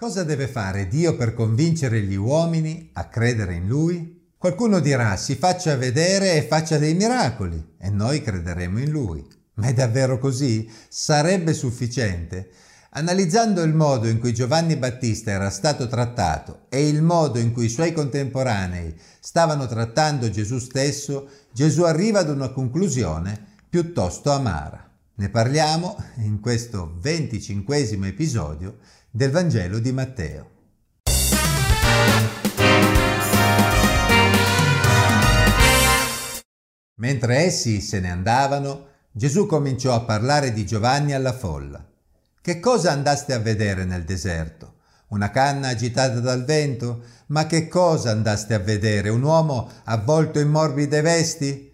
Cosa deve fare Dio per convincere gli uomini a credere in Lui? Qualcuno dirà si faccia vedere e faccia dei miracoli e noi crederemo in Lui. Ma è davvero così? Sarebbe sufficiente? Analizzando il modo in cui Giovanni Battista era stato trattato e il modo in cui i suoi contemporanei stavano trattando Gesù stesso, Gesù arriva ad una conclusione piuttosto amara. Ne parliamo in questo venticinquesimo episodio del Vangelo di Matteo. Mentre essi se ne andavano, Gesù cominciò a parlare di Giovanni alla folla. Che cosa andaste a vedere nel deserto? Una canna agitata dal vento? Ma che cosa andaste a vedere? Un uomo avvolto in morbide vesti?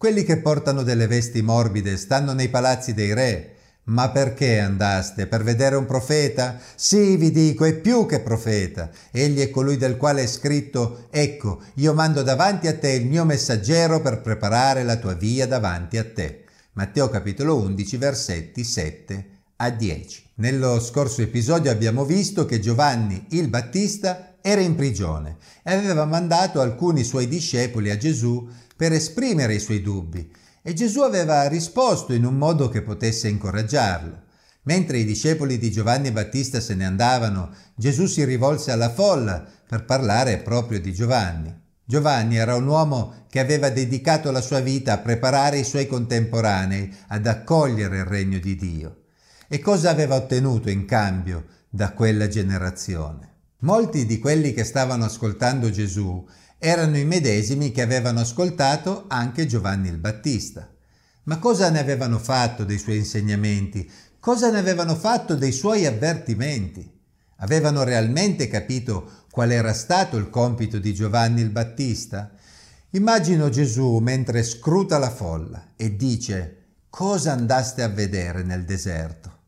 Quelli che portano delle vesti morbide stanno nei palazzi dei re. Ma perché andaste? Per vedere un profeta? Sì, vi dico, è più che profeta. Egli è colui del quale è scritto, ecco, io mando davanti a te il mio messaggero per preparare la tua via davanti a te. Matteo capitolo 11, versetti 7 a 10. Nello scorso episodio abbiamo visto che Giovanni il Battista era in prigione e aveva mandato alcuni suoi discepoli a Gesù per esprimere i suoi dubbi e Gesù aveva risposto in un modo che potesse incoraggiarlo. Mentre i discepoli di Giovanni Battista se ne andavano, Gesù si rivolse alla folla per parlare proprio di Giovanni. Giovanni era un uomo che aveva dedicato la sua vita a preparare i suoi contemporanei ad accogliere il regno di Dio. E cosa aveva ottenuto in cambio da quella generazione? Molti di quelli che stavano ascoltando Gesù erano i medesimi che avevano ascoltato anche Giovanni il Battista. Ma cosa ne avevano fatto dei suoi insegnamenti? Cosa ne avevano fatto dei suoi avvertimenti? Avevano realmente capito qual era stato il compito di Giovanni il Battista? Immagino Gesù mentre scruta la folla e dice cosa andaste a vedere nel deserto?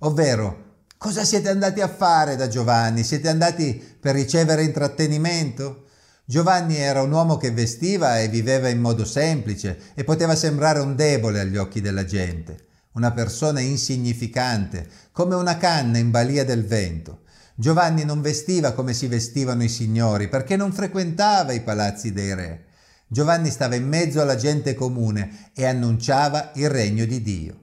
Ovvero, cosa siete andati a fare da Giovanni? Siete andati per ricevere intrattenimento? Giovanni era un uomo che vestiva e viveva in modo semplice e poteva sembrare un debole agli occhi della gente, una persona insignificante, come una canna in balia del vento. Giovanni non vestiva come si vestivano i signori, perché non frequentava i palazzi dei re. Giovanni stava in mezzo alla gente comune e annunciava il regno di Dio.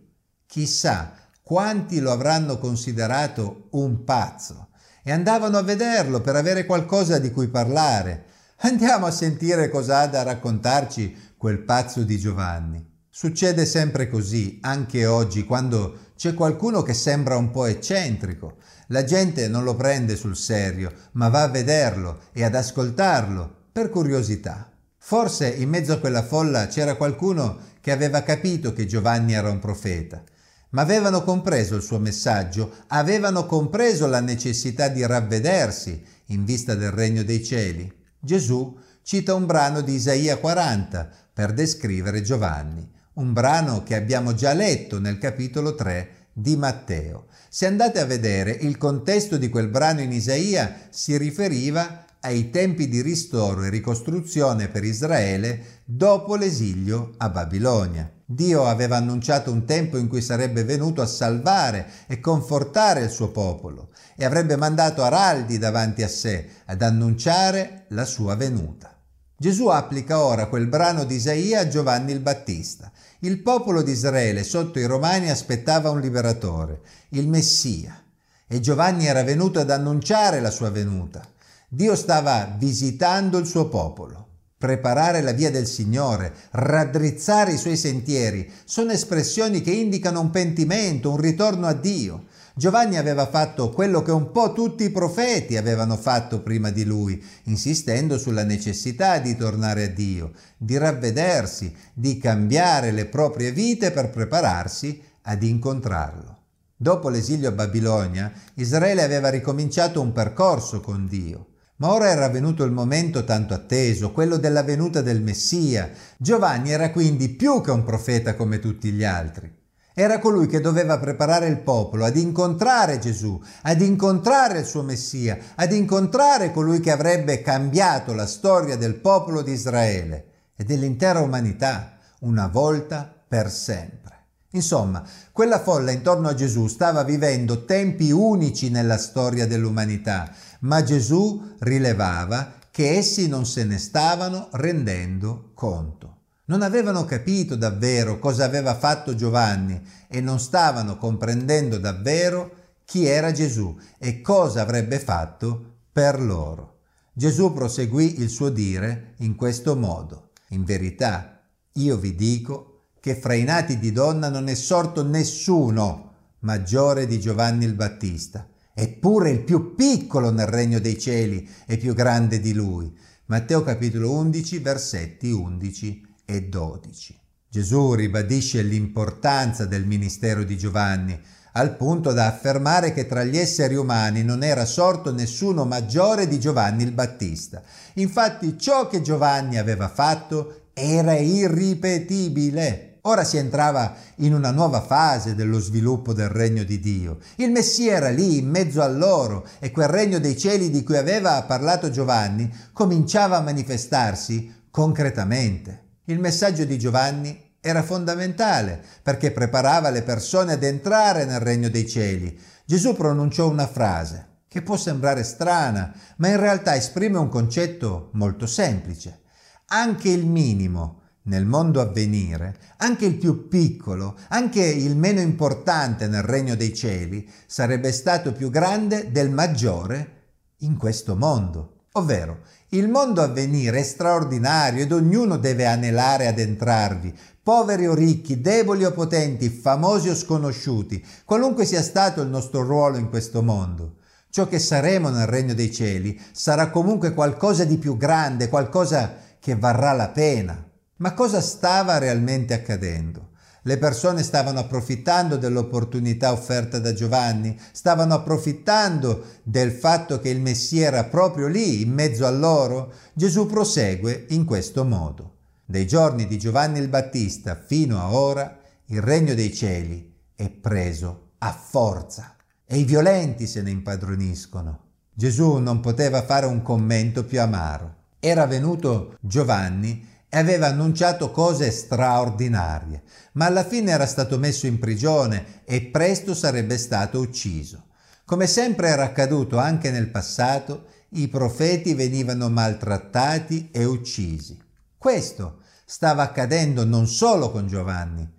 Chissà quanti lo avranno considerato un pazzo e andavano a vederlo per avere qualcosa di cui parlare Andiamo a sentire cosa ha da raccontarci quel pazzo di Giovanni. Succede sempre così, anche oggi, quando c'è qualcuno che sembra un po' eccentrico. La gente non lo prende sul serio, ma va a vederlo e ad ascoltarlo per curiosità. Forse in mezzo a quella folla c'era qualcuno che aveva capito che Giovanni era un profeta, ma avevano compreso il suo messaggio, avevano compreso la necessità di ravvedersi in vista del regno dei cieli. Gesù cita un brano di Isaia 40 per descrivere Giovanni, un brano che abbiamo già letto nel capitolo 3 di Matteo. Se andate a vedere, il contesto di quel brano in Isaia si riferiva ai tempi di ristoro e ricostruzione per Israele dopo l'esilio a Babilonia. Dio aveva annunciato un tempo in cui sarebbe venuto a salvare e confortare il suo popolo e avrebbe mandato araldi davanti a sé ad annunciare la sua venuta. Gesù applica ora quel brano di Isaia a Giovanni il Battista. Il popolo di Israele sotto i Romani aspettava un liberatore, il Messia, e Giovanni era venuto ad annunciare la sua venuta. Dio stava visitando il suo popolo. Preparare la via del Signore, raddrizzare i suoi sentieri, sono espressioni che indicano un pentimento, un ritorno a Dio. Giovanni aveva fatto quello che un po' tutti i profeti avevano fatto prima di lui, insistendo sulla necessità di tornare a Dio, di ravvedersi, di cambiare le proprie vite per prepararsi ad incontrarlo. Dopo l'esilio a Babilonia, Israele aveva ricominciato un percorso con Dio. Ma ora era venuto il momento tanto atteso, quello della venuta del Messia. Giovanni era quindi più che un profeta come tutti gli altri. Era colui che doveva preparare il popolo ad incontrare Gesù, ad incontrare il suo Messia, ad incontrare colui che avrebbe cambiato la storia del popolo di Israele e dell'intera umanità una volta per sempre. Insomma, quella folla intorno a Gesù stava vivendo tempi unici nella storia dell'umanità, ma Gesù rilevava che essi non se ne stavano rendendo conto. Non avevano capito davvero cosa aveva fatto Giovanni e non stavano comprendendo davvero chi era Gesù e cosa avrebbe fatto per loro. Gesù proseguì il suo dire in questo modo. In verità, io vi dico che fra i nati di donna non è sorto nessuno maggiore di Giovanni il Battista. Eppure il più piccolo nel regno dei cieli è più grande di lui. Matteo capitolo 11 versetti 11 e 12. Gesù ribadisce l'importanza del ministero di Giovanni, al punto da affermare che tra gli esseri umani non era sorto nessuno maggiore di Giovanni il Battista. Infatti ciò che Giovanni aveva fatto era irripetibile. Ora si entrava in una nuova fase dello sviluppo del regno di Dio. Il Messia era lì, in mezzo a loro, e quel regno dei cieli di cui aveva parlato Giovanni cominciava a manifestarsi concretamente. Il messaggio di Giovanni era fondamentale perché preparava le persone ad entrare nel regno dei cieli. Gesù pronunciò una frase che può sembrare strana, ma in realtà esprime un concetto molto semplice. Anche il minimo nel mondo a venire, anche il più piccolo, anche il meno importante nel regno dei cieli, sarebbe stato più grande del maggiore in questo mondo. Ovvero, il mondo a venire è straordinario ed ognuno deve anelare ad entrarvi, poveri o ricchi, deboli o potenti, famosi o sconosciuti, qualunque sia stato il nostro ruolo in questo mondo. Ciò che saremo nel regno dei cieli sarà comunque qualcosa di più grande, qualcosa che varrà la pena. Ma cosa stava realmente accadendo? Le persone stavano approfittando dell'opportunità offerta da Giovanni, stavano approfittando del fatto che il Messia era proprio lì, in mezzo a loro. Gesù prosegue in questo modo. Dai giorni di Giovanni il Battista fino a ora, il regno dei cieli è preso a forza e i violenti se ne impadroniscono. Gesù non poteva fare un commento più amaro. Era venuto Giovanni e aveva annunciato cose straordinarie, ma alla fine era stato messo in prigione e presto sarebbe stato ucciso. Come sempre era accaduto anche nel passato, i profeti venivano maltrattati e uccisi. Questo stava accadendo non solo con Giovanni,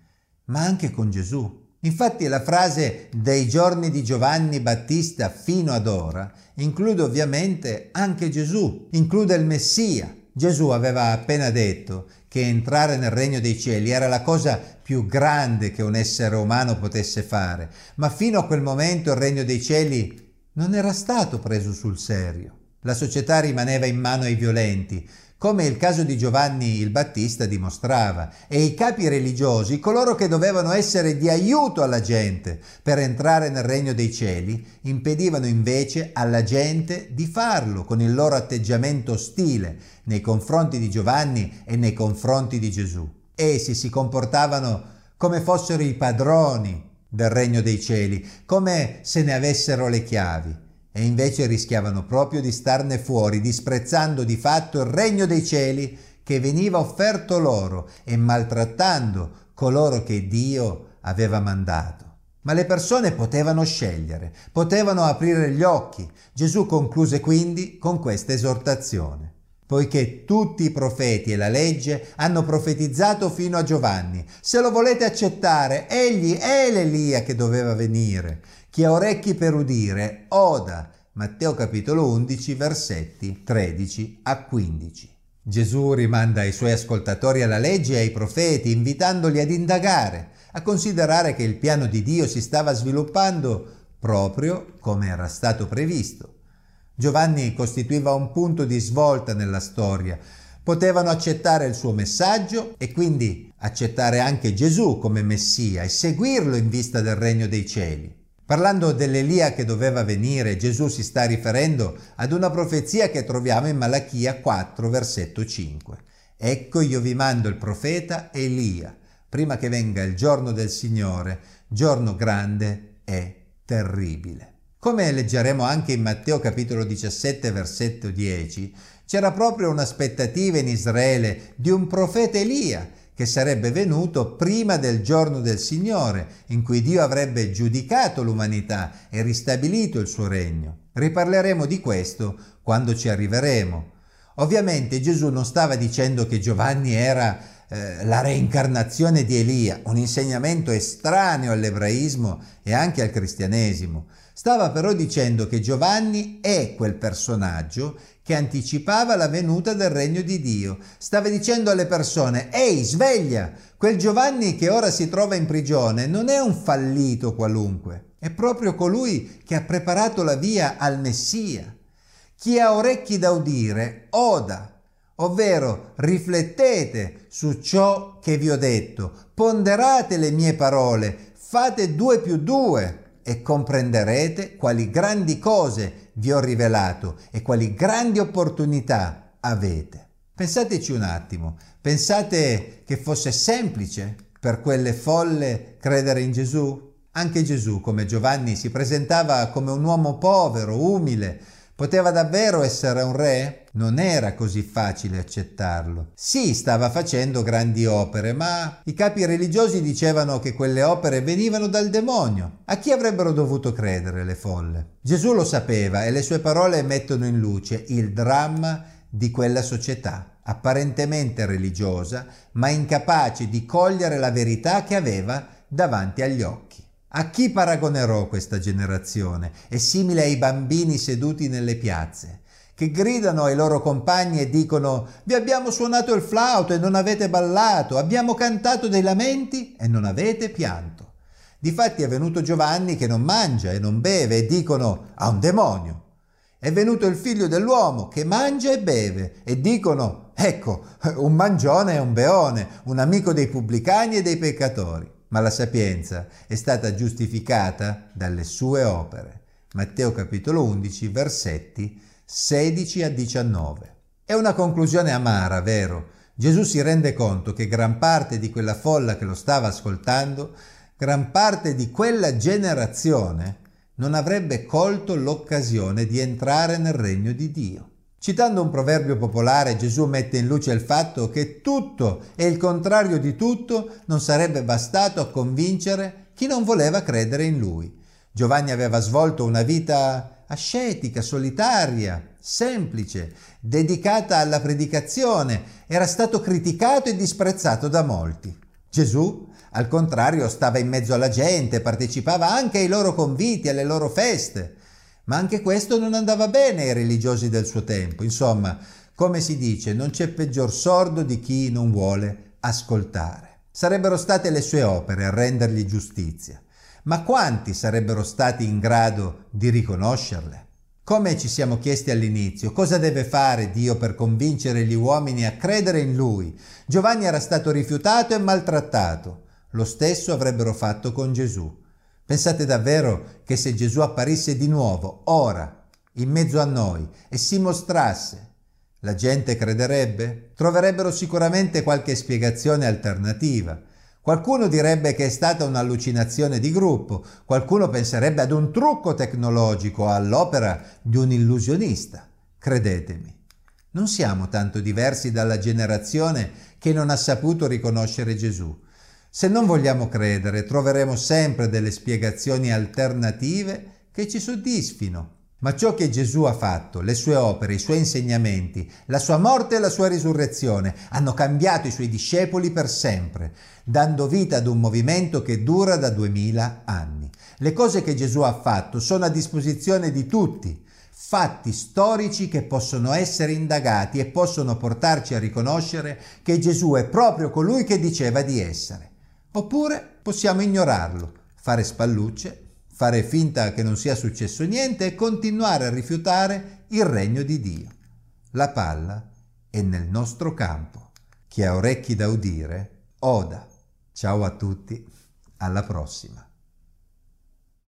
ma anche con Gesù. Infatti la frase dei giorni di Giovanni Battista fino ad ora include ovviamente anche Gesù, include il Messia, Gesù aveva appena detto che entrare nel regno dei cieli era la cosa più grande che un essere umano potesse fare, ma fino a quel momento il regno dei cieli non era stato preso sul serio. La società rimaneva in mano ai violenti, come il caso di Giovanni il Battista dimostrava, e i capi religiosi, coloro che dovevano essere di aiuto alla gente per entrare nel regno dei cieli, impedivano invece alla gente di farlo con il loro atteggiamento ostile nei confronti di Giovanni e nei confronti di Gesù. Essi si comportavano come fossero i padroni del regno dei cieli, come se ne avessero le chiavi e invece rischiavano proprio di starne fuori, disprezzando di fatto il regno dei cieli che veniva offerto loro e maltrattando coloro che Dio aveva mandato. Ma le persone potevano scegliere, potevano aprire gli occhi. Gesù concluse quindi con questa esortazione. Poiché tutti i profeti e la legge hanno profetizzato fino a Giovanni, se lo volete accettare, egli è l'Elia che doveva venire. Chi ha orecchi per udire, oda. Matteo capitolo 11 versetti 13 a 15. Gesù rimanda i suoi ascoltatori alla legge e ai profeti, invitandoli ad indagare, a considerare che il piano di Dio si stava sviluppando proprio come era stato previsto. Giovanni costituiva un punto di svolta nella storia. Potevano accettare il suo messaggio e quindi accettare anche Gesù come Messia e seguirlo in vista del regno dei cieli. Parlando dell'Elia che doveva venire, Gesù si sta riferendo ad una profezia che troviamo in Malachia 4, versetto 5. Ecco io vi mando il profeta Elia, prima che venga il giorno del Signore, giorno grande e terribile. Come leggeremo anche in Matteo capitolo 17, versetto 10, c'era proprio un'aspettativa in Israele di un profeta Elia che sarebbe venuto prima del giorno del Signore, in cui Dio avrebbe giudicato l'umanità e ristabilito il suo regno. Riparleremo di questo quando ci arriveremo. Ovviamente Gesù non stava dicendo che Giovanni era eh, la reincarnazione di Elia, un insegnamento estraneo all'ebraismo e anche al cristianesimo. Stava però dicendo che Giovanni è quel personaggio che anticipava la venuta del regno di Dio. Stava dicendo alle persone, ehi, sveglia! Quel Giovanni che ora si trova in prigione non è un fallito qualunque, è proprio colui che ha preparato la via al Messia. Chi ha orecchi da udire, oda, ovvero riflettete su ciò che vi ho detto, ponderate le mie parole, fate due più due e comprenderete quali grandi cose vi ho rivelato e quali grandi opportunità avete. Pensateci un attimo, pensate che fosse semplice per quelle folle credere in Gesù? Anche Gesù, come Giovanni, si presentava come un uomo povero, umile, Poteva davvero essere un re? Non era così facile accettarlo. Sì, stava facendo grandi opere, ma i capi religiosi dicevano che quelle opere venivano dal demonio. A chi avrebbero dovuto credere le folle? Gesù lo sapeva e le sue parole mettono in luce il dramma di quella società, apparentemente religiosa, ma incapace di cogliere la verità che aveva davanti agli occhi. A chi paragonerò questa generazione? È simile ai bambini seduti nelle piazze, che gridano ai loro compagni e dicono vi abbiamo suonato il flauto e non avete ballato, abbiamo cantato dei lamenti e non avete pianto. Difatti è venuto Giovanni che non mangia e non beve e dicono ha un demonio. È venuto il figlio dell'uomo che mangia e beve e dicono ecco un mangione e un beone, un amico dei pubblicani e dei peccatori ma la sapienza è stata giustificata dalle sue opere. Matteo capitolo 11, versetti 16 a 19. È una conclusione amara, vero? Gesù si rende conto che gran parte di quella folla che lo stava ascoltando, gran parte di quella generazione, non avrebbe colto l'occasione di entrare nel regno di Dio. Citando un proverbio popolare, Gesù mette in luce il fatto che tutto e il contrario di tutto non sarebbe bastato a convincere chi non voleva credere in lui. Giovanni aveva svolto una vita ascetica, solitaria, semplice, dedicata alla predicazione, era stato criticato e disprezzato da molti. Gesù, al contrario, stava in mezzo alla gente, partecipava anche ai loro conviti, alle loro feste. Ma anche questo non andava bene ai religiosi del suo tempo. Insomma, come si dice, non c'è peggior sordo di chi non vuole ascoltare. Sarebbero state le sue opere a rendergli giustizia. Ma quanti sarebbero stati in grado di riconoscerle? Come ci siamo chiesti all'inizio, cosa deve fare Dio per convincere gli uomini a credere in Lui? Giovanni era stato rifiutato e maltrattato. Lo stesso avrebbero fatto con Gesù. Pensate davvero che se Gesù apparisse di nuovo, ora, in mezzo a noi, e si mostrasse, la gente crederebbe? Troverebbero sicuramente qualche spiegazione alternativa. Qualcuno direbbe che è stata un'allucinazione di gruppo, qualcuno penserebbe ad un trucco tecnologico, all'opera di un illusionista. Credetemi, non siamo tanto diversi dalla generazione che non ha saputo riconoscere Gesù. Se non vogliamo credere, troveremo sempre delle spiegazioni alternative che ci soddisfino. Ma ciò che Gesù ha fatto, le sue opere, i suoi insegnamenti, la sua morte e la sua risurrezione hanno cambiato i suoi discepoli per sempre, dando vita ad un movimento che dura da duemila anni. Le cose che Gesù ha fatto sono a disposizione di tutti, fatti storici che possono essere indagati e possono portarci a riconoscere che Gesù è proprio colui che diceva di essere. Oppure possiamo ignorarlo, fare spallucce, fare finta che non sia successo niente e continuare a rifiutare il regno di Dio. La palla è nel nostro campo. Chi ha orecchi da udire, oda. Ciao a tutti, alla prossima.